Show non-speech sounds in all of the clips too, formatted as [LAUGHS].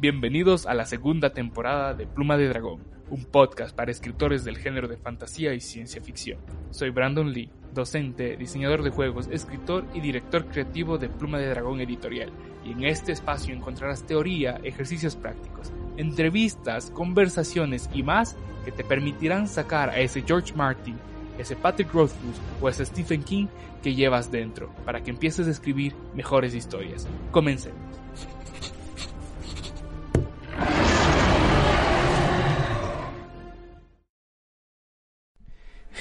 Bienvenidos a la segunda temporada de Pluma de Dragón, un podcast para escritores del género de fantasía y ciencia ficción. Soy Brandon Lee, docente, diseñador de juegos, escritor y director creativo de Pluma de Dragón Editorial, y en este espacio encontrarás teoría, ejercicios prácticos, entrevistas, conversaciones y más que te permitirán sacar a ese George Martin, ese Patrick Rothfuss o ese Stephen King que llevas dentro, para que empieces a escribir mejores historias. Comencemos.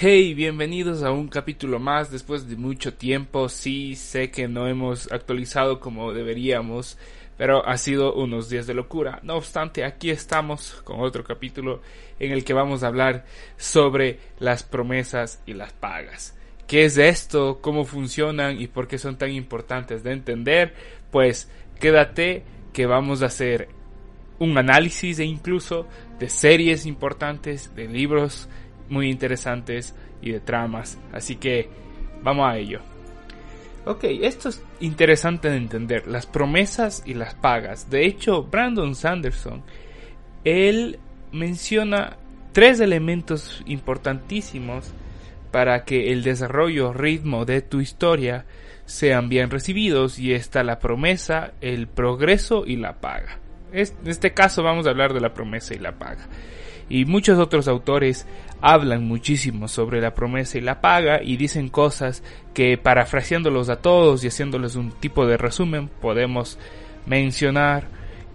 Hey, bienvenidos a un capítulo más después de mucho tiempo. Sí, sé que no hemos actualizado como deberíamos, pero ha sido unos días de locura. No obstante, aquí estamos con otro capítulo en el que vamos a hablar sobre las promesas y las pagas. ¿Qué es esto? ¿Cómo funcionan? ¿Y por qué son tan importantes de entender? Pues quédate que vamos a hacer un análisis e incluso de series importantes, de libros muy interesantes y de tramas. Así que vamos a ello. Ok, esto es interesante de entender, las promesas y las pagas. De hecho, Brandon Sanderson, él menciona tres elementos importantísimos para que el desarrollo ritmo de tu historia sean bien recibidos y está la promesa, el progreso y la paga. En este caso vamos a hablar de la promesa y la paga. Y muchos otros autores hablan muchísimo sobre la promesa y la paga y dicen cosas que parafraseándolos a todos y haciéndoles un tipo de resumen podemos mencionar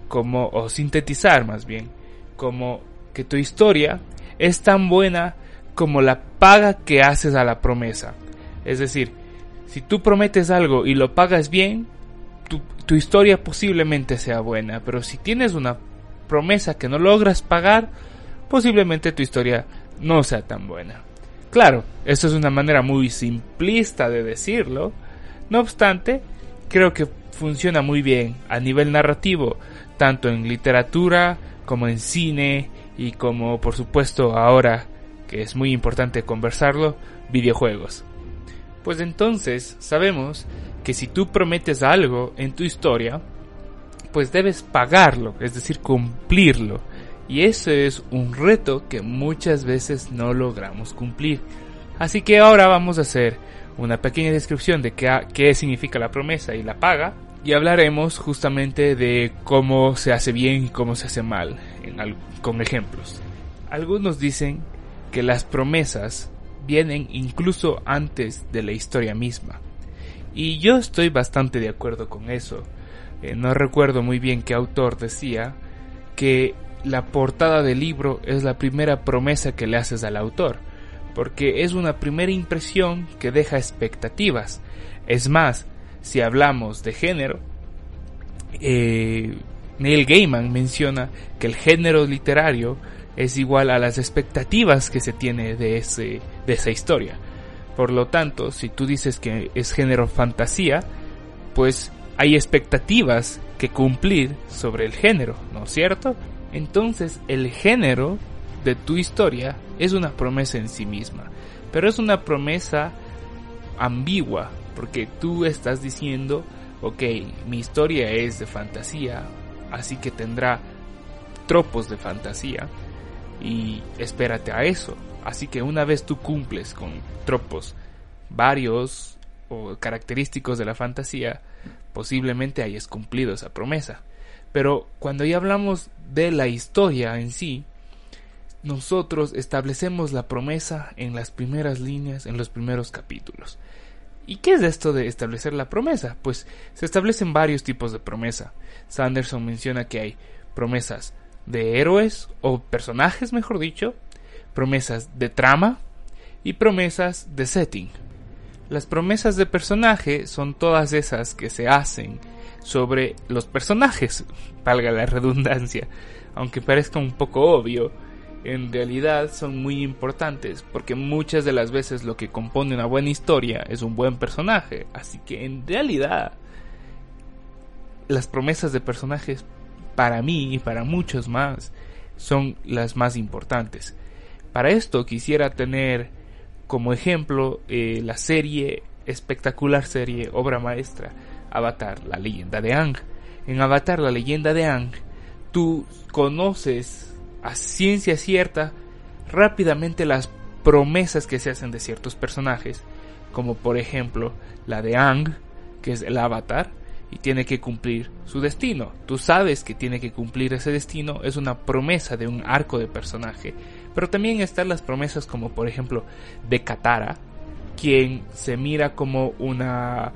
como o sintetizar más bien como que tu historia es tan buena como la paga que haces a la promesa. Es decir, si tú prometes algo y lo pagas bien, tu, tu historia posiblemente sea buena, pero si tienes una promesa que no logras pagar, posiblemente tu historia no sea tan buena. Claro, esto es una manera muy simplista de decirlo, no obstante, creo que funciona muy bien a nivel narrativo, tanto en literatura como en cine y como por supuesto ahora, que es muy importante conversarlo, videojuegos. Pues entonces sabemos que si tú prometes algo en tu historia, pues debes pagarlo, es decir, cumplirlo. Y ese es un reto que muchas veces no logramos cumplir. Así que ahora vamos a hacer una pequeña descripción de qué, significa la promesa y la paga. Y hablaremos justamente de cómo se hace bien y cómo se hace mal, con ejemplos. Algunos dicen que las promesas vienen incluso antes de la historia misma. Y yo estoy bastante de acuerdo con eso. Eh, no recuerdo muy bien qué autor decía que la portada del libro es la primera promesa que le haces al autor, porque es una primera impresión que deja expectativas. Es más, si hablamos de género, eh, Neil Gaiman menciona que el género literario es igual a las expectativas que se tiene de, ese, de esa historia. Por lo tanto, si tú dices que es género fantasía, pues hay expectativas que cumplir sobre el género, ¿no es cierto? Entonces el género de tu historia es una promesa en sí misma, pero es una promesa ambigua, porque tú estás diciendo, ok, mi historia es de fantasía, así que tendrá tropos de fantasía, y espérate a eso. Así que una vez tú cumples con tropos varios o característicos de la fantasía, posiblemente hayas cumplido esa promesa. Pero cuando ya hablamos de la historia en sí, nosotros establecemos la promesa en las primeras líneas, en los primeros capítulos. ¿Y qué es esto de establecer la promesa? Pues se establecen varios tipos de promesa. Sanderson menciona que hay promesas de héroes o personajes, mejor dicho, promesas de trama y promesas de setting. Las promesas de personaje son todas esas que se hacen sobre los personajes, valga la redundancia, aunque parezca un poco obvio, en realidad son muy importantes porque muchas de las veces lo que compone una buena historia es un buen personaje, así que en realidad las promesas de personajes para mí y para muchos más son las más importantes. Para esto quisiera tener como ejemplo eh, la serie, espectacular serie, obra maestra, Avatar, la leyenda de Ang. En Avatar, la leyenda de Ang, tú conoces a ciencia cierta rápidamente las promesas que se hacen de ciertos personajes, como por ejemplo la de Ang, que es el avatar, y tiene que cumplir su destino. Tú sabes que tiene que cumplir ese destino, es una promesa de un arco de personaje. Pero también están las promesas como por ejemplo de Katara, quien se mira como una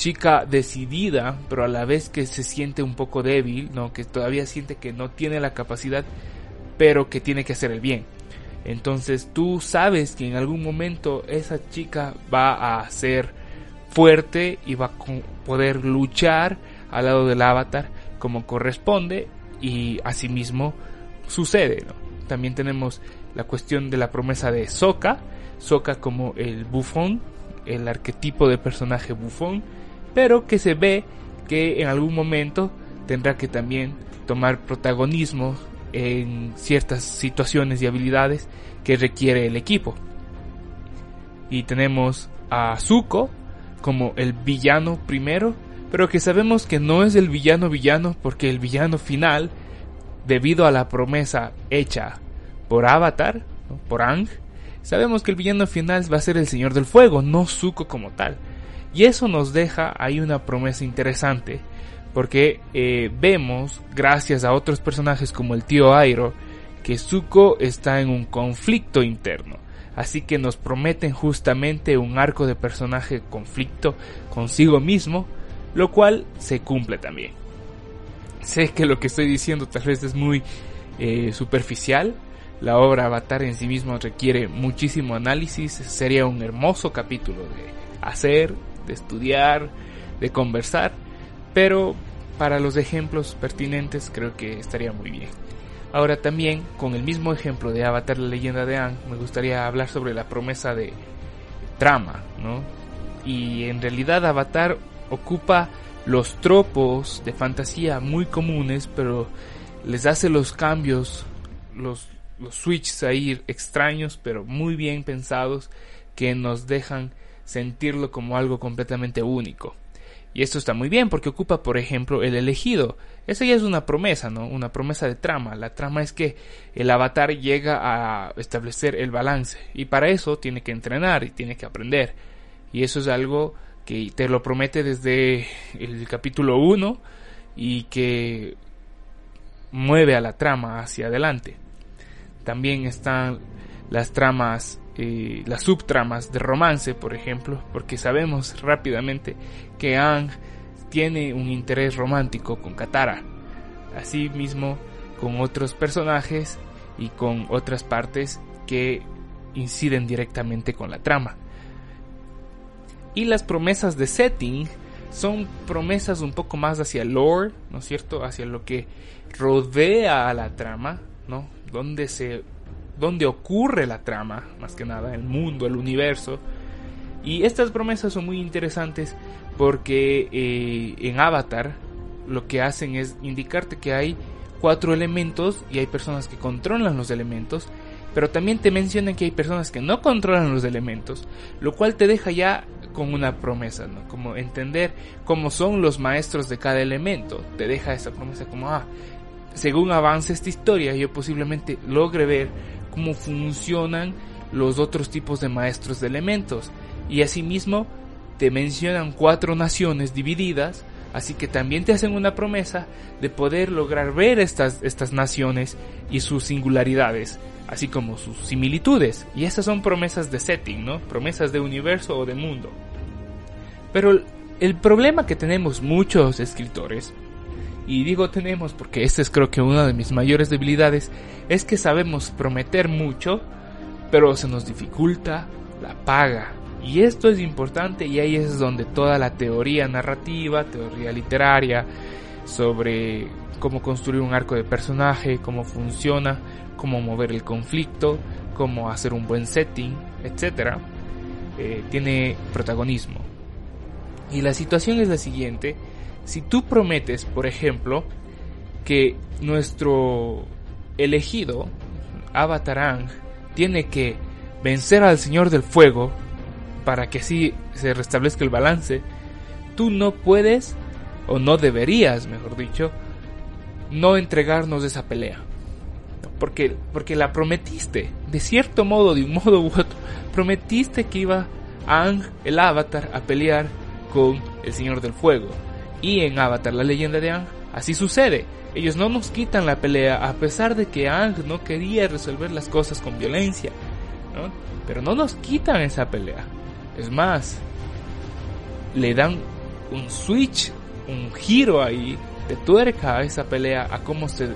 chica decidida, pero a la vez que se siente un poco débil, ¿no? que todavía siente que no tiene la capacidad, pero que tiene que hacer el bien. Entonces tú sabes que en algún momento esa chica va a ser fuerte y va a poder luchar al lado del avatar como corresponde y asimismo sucede. También tenemos la cuestión de la promesa de Sokka, Sokka como el bufón, el arquetipo de personaje bufón, pero que se ve que en algún momento tendrá que también tomar protagonismo en ciertas situaciones y habilidades que requiere el equipo. Y tenemos a Zuko como el villano primero, pero que sabemos que no es el villano villano porque el villano final, debido a la promesa hecha por Avatar, por Ang, sabemos que el villano final va a ser el Señor del Fuego, no Zuko como tal. Y eso nos deja ahí una promesa interesante, porque eh, vemos, gracias a otros personajes como el tío Airo, que Zuko está en un conflicto interno. Así que nos prometen justamente un arco de personaje conflicto consigo mismo, lo cual se cumple también. Sé que lo que estoy diciendo tal vez es muy eh, superficial. La obra Avatar en sí mismo requiere muchísimo análisis. Sería un hermoso capítulo de hacer, de estudiar, de conversar. Pero para los ejemplos pertinentes creo que estaría muy bien. Ahora también, con el mismo ejemplo de Avatar la leyenda de Aang, me gustaría hablar sobre la promesa de trama, ¿no? Y en realidad Avatar ocupa los tropos de fantasía muy comunes, pero les hace los cambios, los, los switches ahí extraños, pero muy bien pensados, que nos dejan sentirlo como algo completamente único. Y esto está muy bien porque ocupa, por ejemplo, el elegido. Esa ya es una promesa, ¿no? Una promesa de trama. La trama es que el avatar llega a establecer el balance y para eso tiene que entrenar y tiene que aprender. Y eso es algo que te lo promete desde el capítulo 1 y que mueve a la trama hacia adelante. También están las tramas eh, las subtramas de romance, por ejemplo, porque sabemos rápidamente que Ang tiene un interés romántico con Katara, así mismo con otros personajes y con otras partes que inciden directamente con la trama. Y las promesas de setting son promesas un poco más hacia lore, ¿no es cierto? Hacia lo que rodea a la trama, ¿no? Donde se donde ocurre la trama, más que nada, el mundo, el universo. Y estas promesas son muy interesantes porque eh, en Avatar lo que hacen es indicarte que hay cuatro elementos y hay personas que controlan los elementos, pero también te mencionan que hay personas que no controlan los elementos, lo cual te deja ya con una promesa, ¿no? Como entender cómo son los maestros de cada elemento, te deja esa promesa como, ah, según avance esta historia, yo posiblemente logre ver cómo funcionan los otros tipos de maestros de elementos. Y asimismo te mencionan cuatro naciones divididas, así que también te hacen una promesa de poder lograr ver estas, estas naciones y sus singularidades, así como sus similitudes. Y esas son promesas de setting, ¿no? Promesas de universo o de mundo. Pero el problema que tenemos muchos escritores y digo tenemos porque esta es creo que una de mis mayores debilidades, es que sabemos prometer mucho, pero se nos dificulta la paga. Y esto es importante y ahí es donde toda la teoría narrativa, teoría literaria, sobre cómo construir un arco de personaje, cómo funciona, cómo mover el conflicto, cómo hacer un buen setting, etc., eh, tiene protagonismo. Y la situación es la siguiente, si tú prometes, por ejemplo, que nuestro elegido, Avatar tiene que vencer al Señor del Fuego para que así se restablezca el balance, tú no puedes, o no deberías, mejor dicho, no entregarnos esa pelea. Porque, porque la prometiste, de cierto modo, de un modo u otro, prometiste que iba Ang, el avatar, a pelear con el Señor del Fuego. Y en Avatar, la leyenda de Ang, así sucede. Ellos no nos quitan la pelea a pesar de que Ang no quería resolver las cosas con violencia. Pero no nos quitan esa pelea. Es más, le dan un switch, un giro ahí de tuerca a esa pelea, a cómo se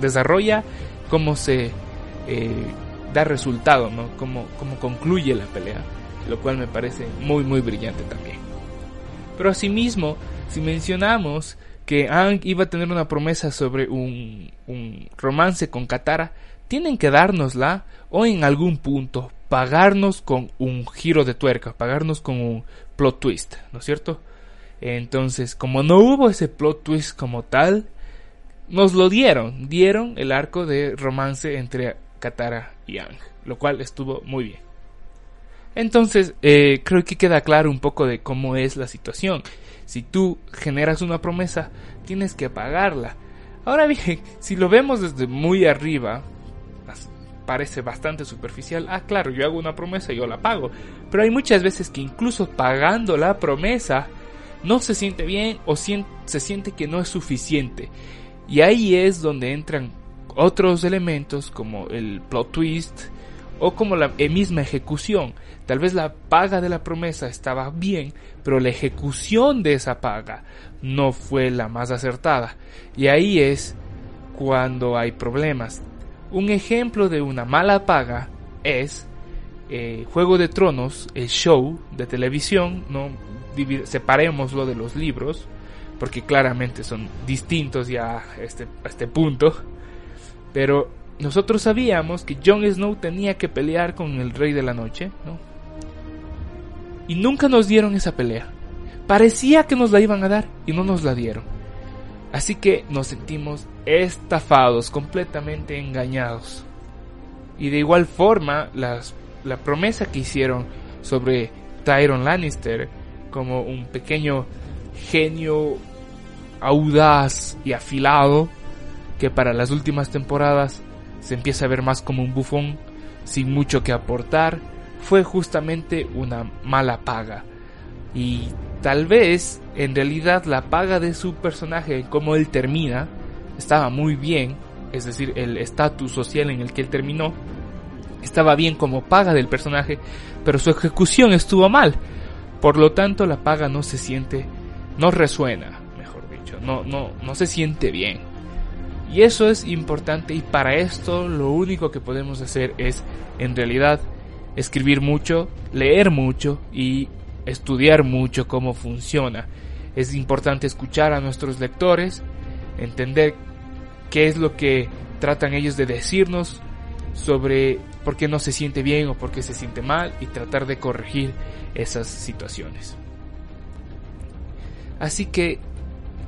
desarrolla, cómo se eh, da resultado, ¿no? Cómo, cómo concluye la pelea. Lo cual me parece muy muy brillante también. Pero asimismo, si mencionamos que Ang iba a tener una promesa sobre un, romance con Katara, tienen que dárnosla o en algún punto pagarnos con un giro de tuerca, pagarnos con un plot twist, ¿no es cierto? Entonces, como no hubo ese plot twist como tal, nos lo dieron, dieron el arco de romance entre Katara y Ang, lo cual estuvo muy bien. Entonces, eh, creo que queda claro un poco de cómo es la situación. Si tú generas una promesa, tienes que pagarla. Ahora bien, [LAUGHS] si lo vemos desde muy arriba, parece bastante superficial. Ah, claro, yo hago una promesa y yo la pago. Pero hay muchas veces que incluso pagando la promesa, no se siente bien o se siente que no es suficiente. Y ahí es donde entran otros elementos como el plot twist o como la misma ejecución. Tal vez la paga de la promesa estaba bien, pero la ejecución de esa paga no fue la más acertada. Y ahí es cuando hay problemas. Un ejemplo de una mala paga es eh, Juego de Tronos, el show de televisión, no separémoslo de los libros, porque claramente son distintos ya este, a este punto. Pero nosotros sabíamos que Jon Snow tenía que pelear con el Rey de la Noche, ¿no? y nunca nos dieron esa pelea. Parecía que nos la iban a dar y no nos la dieron. Así que nos sentimos estafados, completamente engañados. Y de igual forma, las, la promesa que hicieron sobre Tyron Lannister como un pequeño genio audaz y afilado, que para las últimas temporadas se empieza a ver más como un bufón sin mucho que aportar fue justamente una mala paga. Y tal vez en realidad la paga de su personaje, como él termina, estaba muy bien, es decir, el estatus social en el que él terminó, estaba bien como paga del personaje, pero su ejecución estuvo mal. Por lo tanto, la paga no se siente, no resuena, mejor dicho, no, no, no se siente bien. Y eso es importante y para esto lo único que podemos hacer es, en realidad, escribir mucho, leer mucho y estudiar mucho cómo funciona. Es importante escuchar a nuestros lectores, entender qué es lo que tratan ellos de decirnos sobre por qué no se siente bien o por qué se siente mal y tratar de corregir esas situaciones. Así que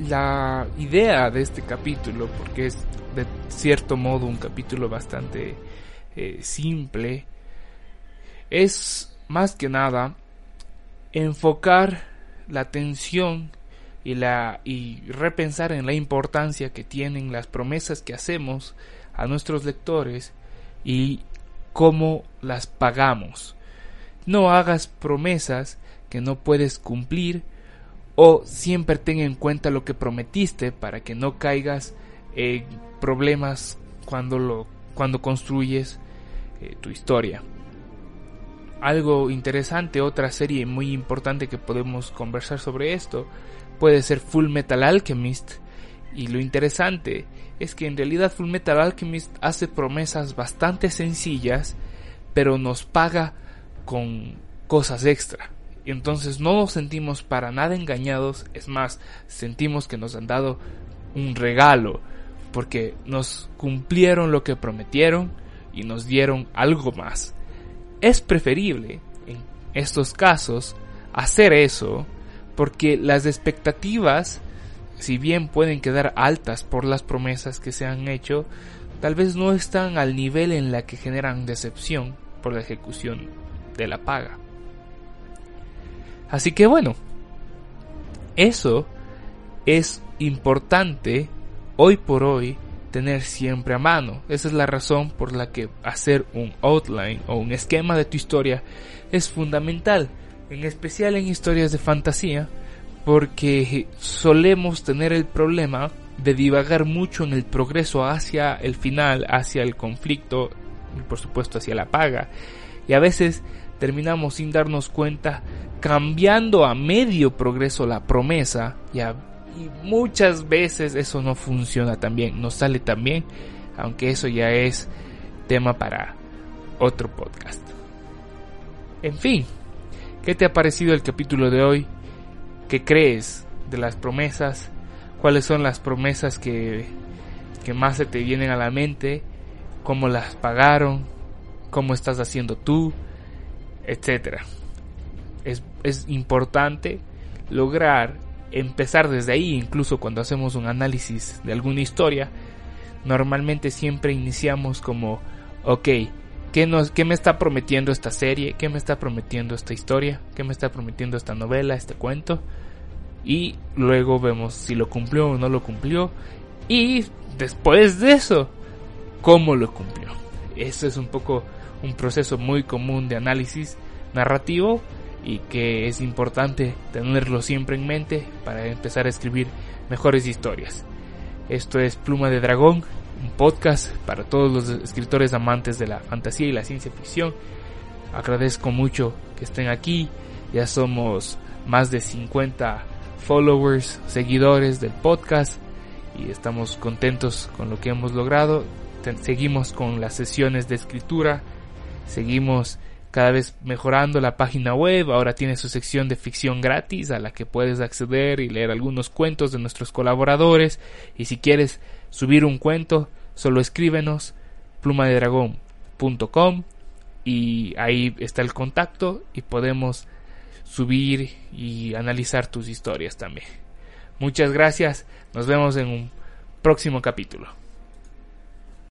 la idea de este capítulo, porque es de cierto modo un capítulo bastante eh, simple, es más que nada enfocar la atención y la y repensar en la importancia que tienen las promesas que hacemos a nuestros lectores y cómo las pagamos. No hagas promesas que no puedes cumplir o siempre ten en cuenta lo que prometiste para que no caigas en problemas cuando lo cuando construyes eh, tu historia algo interesante, otra serie muy importante que podemos conversar sobre esto, puede ser Full Metal Alchemist. Y lo interesante es que en realidad Full Metal Alchemist hace promesas bastante sencillas, pero nos paga con cosas extra. Entonces no nos sentimos para nada engañados, es más, sentimos que nos han dado un regalo, porque nos cumplieron lo que prometieron y nos dieron algo más. Es preferible, en estos casos, hacer eso, porque las expectativas, si bien pueden quedar altas por las promesas que se han hecho, tal vez no están al nivel en la que generan decepción por la ejecución de la paga. Así que bueno, eso es importante hoy por hoy tener siempre a mano. Esa es la razón por la que hacer un outline o un esquema de tu historia es fundamental, en especial en historias de fantasía, porque solemos tener el problema de divagar mucho en el progreso hacia el final, hacia el conflicto y por supuesto hacia la paga. Y a veces terminamos sin darnos cuenta cambiando a medio progreso la promesa y, muchas veces eso no funciona tan bien, no sale tan bien, aunque eso ya es tema para otro podcast. En fin, ¿qué te ha parecido el capítulo de hoy? ¿Qué crees de las promesas? ¿Cuáles son las promesas que, que más se te vienen a la mente? ¿Cómo las pagaron? ¿Cómo estás haciendo tú? Etcétera es, es importante lograr empezar desde ahí, incluso cuando hacemos un análisis de alguna historia, normalmente siempre iniciamos como, ok, ¿qué, nos, ¿qué me está prometiendo esta serie? ¿Qué me está prometiendo esta historia? ¿Qué me está prometiendo esta novela, este cuento? Y luego vemos si lo cumplió o no lo cumplió. Y después de eso, ¿cómo lo cumplió? Eso es un poco un proceso muy común de análisis narrativo y que es importante tenerlo siempre en mente para empezar a escribir mejores historias. Esto es Pluma de Dragón, un podcast para todos los escritores amantes de la fantasía y la ciencia ficción. Agradezco mucho que estén aquí, ya somos más de 50 followers, seguidores del podcast y estamos contentos con lo que hemos logrado. Seguimos con las sesiones de escritura, seguimos cada vez mejorando la página web, ahora tiene su sección de ficción gratis a la que puedes acceder y leer algunos cuentos de nuestros colaboradores y si quieres subir un cuento, solo escríbenos plumadedragón.com y ahí está el contacto y podemos subir y analizar tus historias también. Muchas gracias, nos vemos en un próximo capítulo.